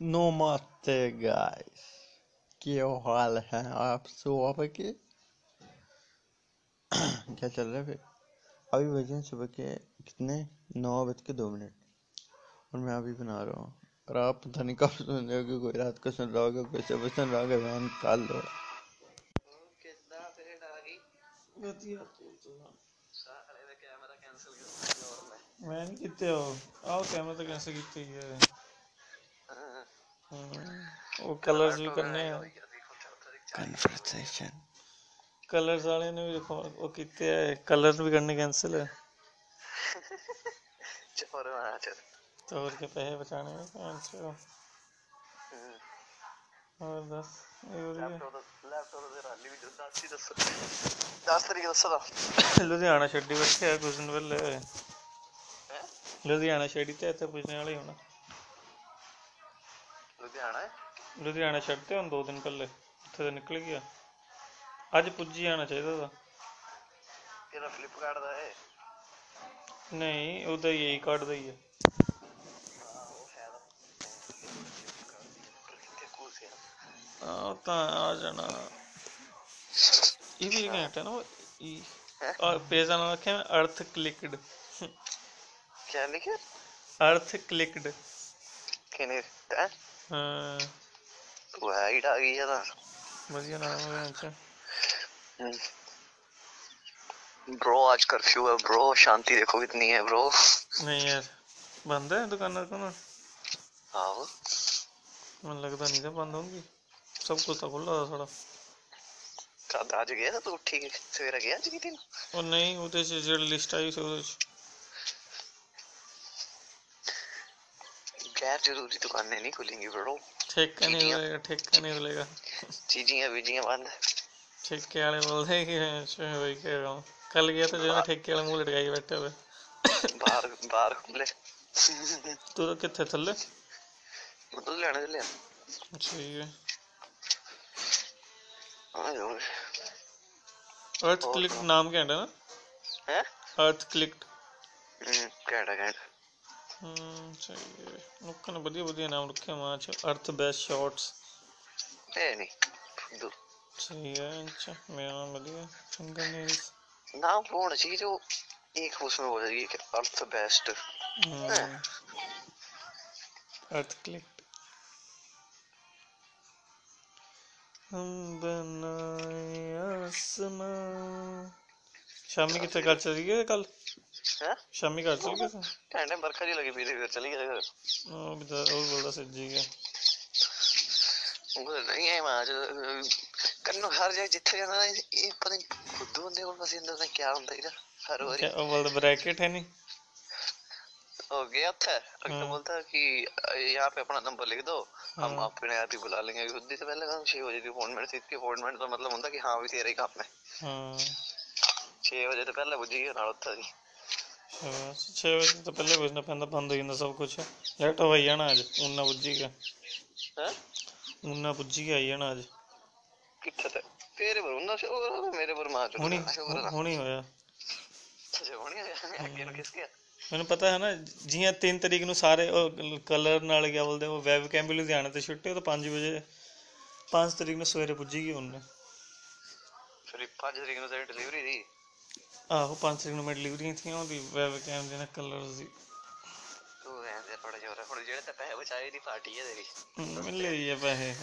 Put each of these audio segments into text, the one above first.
नमस्ते गाइस क्यों हाल है आप सुबह के क्या चल रहा है फिर अभी बजे सुबह के कितने नौ बज के दो मिनट और मैं अभी बना रहा हूँ और आप पता नहीं कब सुन रहे हो कि कोई रात को सुन रहा होगा कोई सुबह सुन रहा होगा वैन काल लो मैंने कितने हो। आओ कैमरा तो कैसे कितने है। ਉਹ ਕਲਰਸ ਵੀ ਕਰਨੇ ਆ। ਕਨਵਰਸੇਸ਼ਨ ਕਲਰਸ ਵਾਲੇ ਨੇ ਵੀ ਉਹ ਕੀਤੇ ਆ ਕਲਰਸ ਵੀ ਕਰਨੇ ਕੈਨਸਲ ਹੈ ਚੋਰ ਵਾਲਾ ਚੋਰ ਤੋਰ ਕੇ ਪੈਸੇ ਬਚਾਣੇ ਆ ਕੈਨਸਲ ਹੋਰ ਦੱਸ ਲੈਪਟਾਪ ਦੇ ਰਾਲੀ ਵੀ ਦੱਸ ਹੀ ਦੱਸ। 10 ਤਰੀਕ ਦੱਸਦਾ। ਲੁਧਿਆਣਾ ਛੱਡੀ ਬੈਠਿਆ ਕੁਝ ਦਿਨ ਪਹਿਲੇ ਲੁਧਿਆਣਾ ਛੱਡੀ ਤੇ ਇੱਥੇ ਪੁੱਛਣ ਵਾਲੇ ਹੋਣਾ। ਲੁਧਿਆਣਾ ਹੈ ਲੁਧਿਆਣਾ ਛੱਡਤੇ ਹੁਣ ਦੋ ਦਿਨ ਪਹਿਲੇ ਉੱਥੇ ਤਾਂ ਨਿਕਲ ਗਿਆ ਅੱਜ ਪੁੱਜੀ ਆਣਾ ਚਾਹੀਦਾ ਦਾ ਤੇਰਾ ਫਲਿੱਪਕਾਰਟ ਦਾ ਹੈ ਨਹੀਂ ਉਹਦਾ ਹੀ ਇਹੀ ਕਾਰਡ ਦਾ ਹੀ ਹੈ ਹਾਂ ਉਹ ਹੈ ਦਾ ਕਿੱਥੇ ਕੂਲ ਸੀ ਆ ਉਹ ਤਾਂ ਆ ਜਾਣਾ ਇਹ ਵੀ ਘੰਟਾ ਨਾ ਇਹ ਹੈਂ? ਆ ਪੇਜ ਨਾਲ ਰੱਖਿਆ ਅਰਥ ਕਲਿਕਡ ਕੀ ਲਿਖਿਆ ਅਰਥ ਕਲਿਕਡ ਕਿਨੇ ਹੈ ਹਾਂ ਉਹ ਹੈ ਹੀ ਆ ਗਈ ਆ ਤਾਂ ਵਧੀਆ ਨਾਮ ਹੈ ਅੱਛਾ ब्रो आज कर्फ्यू है ब्रो शांति देखो कितनी है ब्रो ਨਹੀਂ ਯਾਰ ਬੰਦ ਹੈ ਦੁਕਾਨਾਂ ਦੁਕਾਨਾਂ आओ ਮੈਨੂੰ ਲੱਗਦਾ ਨਹੀਂ ਤਾਂ ਬੰਦ ਹੋਣਗੀ ਸਭ ਕੁਝ ਤਾਂ ਖੁੱਲਾ ਦਾ ਸਾਡਾ कद आज गया था तू ठीक है सवेरा गया आज की दिन ਉਹ ਨਹੀਂ ਉਹਦੇ 'ਚ ਜਿਹੜੀ ਲਿਸਟ ਆਈ ਸੀ ਉਹਦੇ 'ਚ क्या ज़रूरी तो दुकानें नहीं खुलेंगी ब्रो ठेका नहीं खुलेगा ठेका नहीं खुलेगा चीजियाँ बीजियाँ बंद। ठेके वाले बोलते हैं कि वही कह रहा हूँ कल गया तो जो है ठेके वाले मुँह लटकाई बैठे हुए। बाहर बाहर खुले। तू तो कितने थल्ले? मैं तो लेने चले ठीक है। अर्थ क्लिक नाम क्या है ना? अर्थ क्लिक क्या है बढ़िया नाम रखे हैं वहाँ छ अर्थ बेस्ट शॉट्स है नहीं फुद्दू सही है अच्छा मेरा नाम बढ़िया फिंगर नेल्स नाम वो होना चाहिए जो एक उसमें हो जाएगी अर्थ बेस्ट अर्थ क्लिक हम बनाए आसमां। शामी कितने घर चली कल? है शामी घर चली गए थे कहने बरखा जी लगी पी थी फिर चली गए घर ਉਹ ਵੀ ਤਾਂ ਉਹ ਵੀ ਬੋਲਦਾ ਸੱਜੀ ਗਿਆ ਉਹ ਨਹੀਂ ਹੈ ਮਾਂ ਕੰਨੋ ਹਰ ਜਗ੍ਹਾ ਜਿੱਥੇ ਜਾਣਾ ਇਹ ਪਤਾ ਨਹੀਂ ਖੁਦ ਬੰਦੇ ਕੋਲ ਬਸ ਇੰਦਾ ਕੀ ਹੁੰਦਾ ਇਹਦਾ हर बारी क्या- वो बोलता ब्रैकेट है नहीं हो गया था और हाँ। तो बोलता कि यहाँ पे अपना नंबर लिख दो हम हाँ। अपने आप ही बुला लेंगे खुद ही से पहले काम छह बजे की अपॉइंटमेंट थी इसकी अपॉइंटमेंट तो मतलब होता कि हाँ भी तेरा ही काम है हाँ छह बजे तो पहले बुझी गया नाल उत्था दी बस छः बजे तो पहले बुझना पैंदा बंद हो जाता सब कुछ लेट हो जाना अज उन्ना बुझी गया हैं उन्ना बुझी गया आई जाना अज किथे ते तेरे पर उन्ना शुक्र है मेरे पर मां हुनी चुका शुक्र है हुनी होया अच्छा होनी है आगे नु किसके ਮੈਨੂੰ ਪਤਾ ਹੈ ਨਾ ਜਿਵੇਂ 3 ਤਰੀਕ ਨੂੰ ਸਾਰੇ ਕਲਰ ਨਾਲ ਕਿਆ ਬੋਲਦੇ ਉਹ ਵੈਬ ਕੈਂਪ ਲੁਧਿਆਣਾ ਤੇ ਛੁੱਟੇ ਉਹ ਤਾਂ 5 ਵਜੇ 5 ਤਰੀਕ ਨੂੰ ਸਵੇਰੇ ਪੁੱਜੀ ਗਈ ਉਹਨੇ फिर पांच तरीक नु तेरी डिलीवरी थी ਆਹੋ 5-6 ਮਿੰਟ ਲਿਵਰੀਆਂ ਥੀਆਂ ਉਹਦੀ ਵੈਬ ਕੈਮ ਦੇ ਨਾਲ ਕਲਰਸ ਦੀ ਤੂੰ ਐਂਦੇ ਥੋੜਾ ਜੋਰ ਹੁਣ ਜਿਹੜੇ ਤਾਂ ਪੈਸੇ ਬਚਾਏ ਦੀ ਪਾਰਟੀ ਹੈ ਤੇਰੀ ਮਿਲੇ ਹੀ ਆ ਪੈਸੇ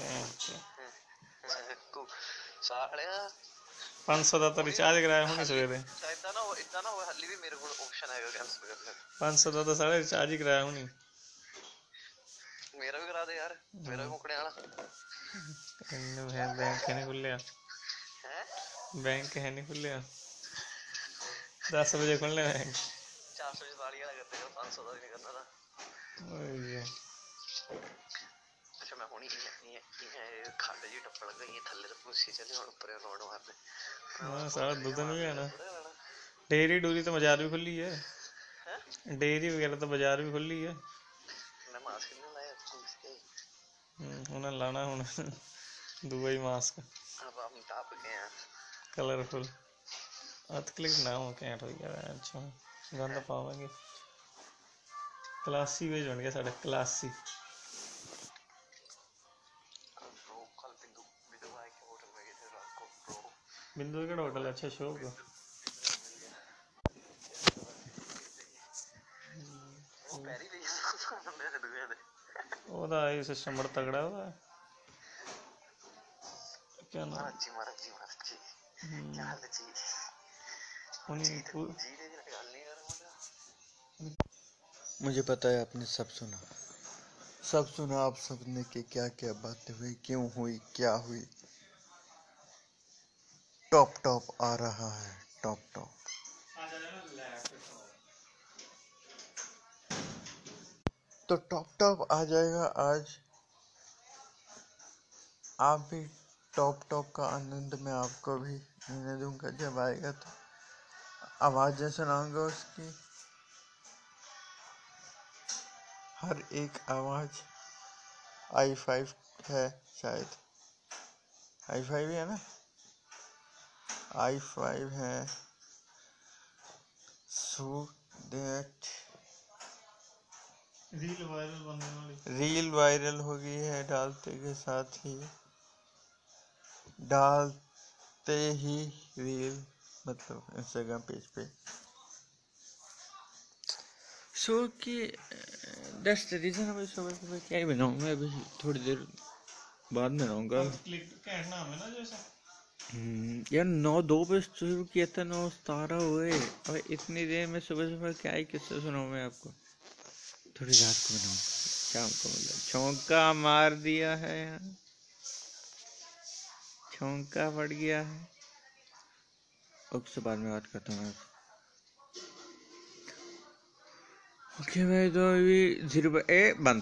ਸਾਲਿਆ 500 ਦਾ ਤਾਂ ਰਿਚਾਰਜ ਕਰਾਇਆ ਹੁਣੇ ਸਵੇਰੇ ਇਦਾਂ ਨਾ ਇਦਾਂ ਨਾ ਹੱਲੀ ਵੀ ਮੇਰੇ ਕੋਲ ਆਪਸ਼ਨ ਹੈਗਾ ਕੈਂਸਲ ਕਰਨ ਦਾ 500 ਦਾ ਤਾਂ ਸਾਰਾ ਰਿਚਾਰਜ ਹੀ ਕਰਾਇਆ ਹੁਣੇ ਮੇਰਾ ਵੀ ਕਰਾ ਦੇ ਯਾਰ ਮੇਰਾ ਵੀ ਮੁੱਕਣੇ ਵਾਲਾ ਇਹਨੂੰ ਹੈ ਬੈਂਕ ਨਹੀਂ ਖੁੱਲਿਆ ਹੈ ਬੈਂਕ ਹੈ ਨਹੀਂ ਖੁੱਲਿਆ दस बजे खुलने चार सौ चौतालीस करते सौ नहीं था। अच्छा मैं जी थल्ले चले रोड हाँ हाँ, सारा नहीं डेयरी डूरी तो बाज़ार भी खुली है। डेयरी वगैरह तो बाज़ार भी खुली है। हम्म, उन्हें लाना हूँ दुबई मास्क। अब हम गए हैं। कलरफुल। अतक्लिक ना हो कैंट होई गेआ अच्छा गंद पावांगे क्लासी भेज बनगे साढ़े क्लासी। बिंदु केड़ा होटल अच्छा शो होगा ओदा ये सिस्टम बड़ा तगड़ा है। क्या नाम? जी महाराज जी महाराज जी क्या हम्म। हाल है जी? मुझे पता है आपने सब सुना। सब सुना आप सबने कि क्या क्या बातें हुई क्यों हुई क्या हुई। टॉप टॉप आ रहा है टॉप टॉप। तो टॉप टॉप आ जाएगा आज। आप भी टॉप टॉप का आनंद मैं आपको भी लेने दूँगा जब आएगा तो। आवाज़ें सुनाऊँगा उसकी। हर एक आवाज़ आई फाइव है शायद। आई फाइव है ना? आई फाइव है। सो दैट रील वायरल बनने वाली। रील वायरल हो गई है डालते के साथ ही। डालते ही रील मतलब इंस्टाग्राम पेज पे। सो कि दैट्स द रीजन अभी सुबह सुबह क्या ही बनाऊँ मैं अभी थोड़ी देर बाद में बनाऊँगा क्लिक कहना नाम है ना जैसा। हम्म, यार नौ दो पे शुरू किया था नौ सतारह हुए। और इतनी देर में सुबह सुबह क्या ही किस्सा सुनाऊं मैं आपको। थोड़ी रात को बनाऊँ। शाम को मतलब छौंका मार दिया है यहाँ छौंका पड़ गया है। उससे बाद में बात करता हूँ ओके भाई तो अभी ज़ीरो ए बंद।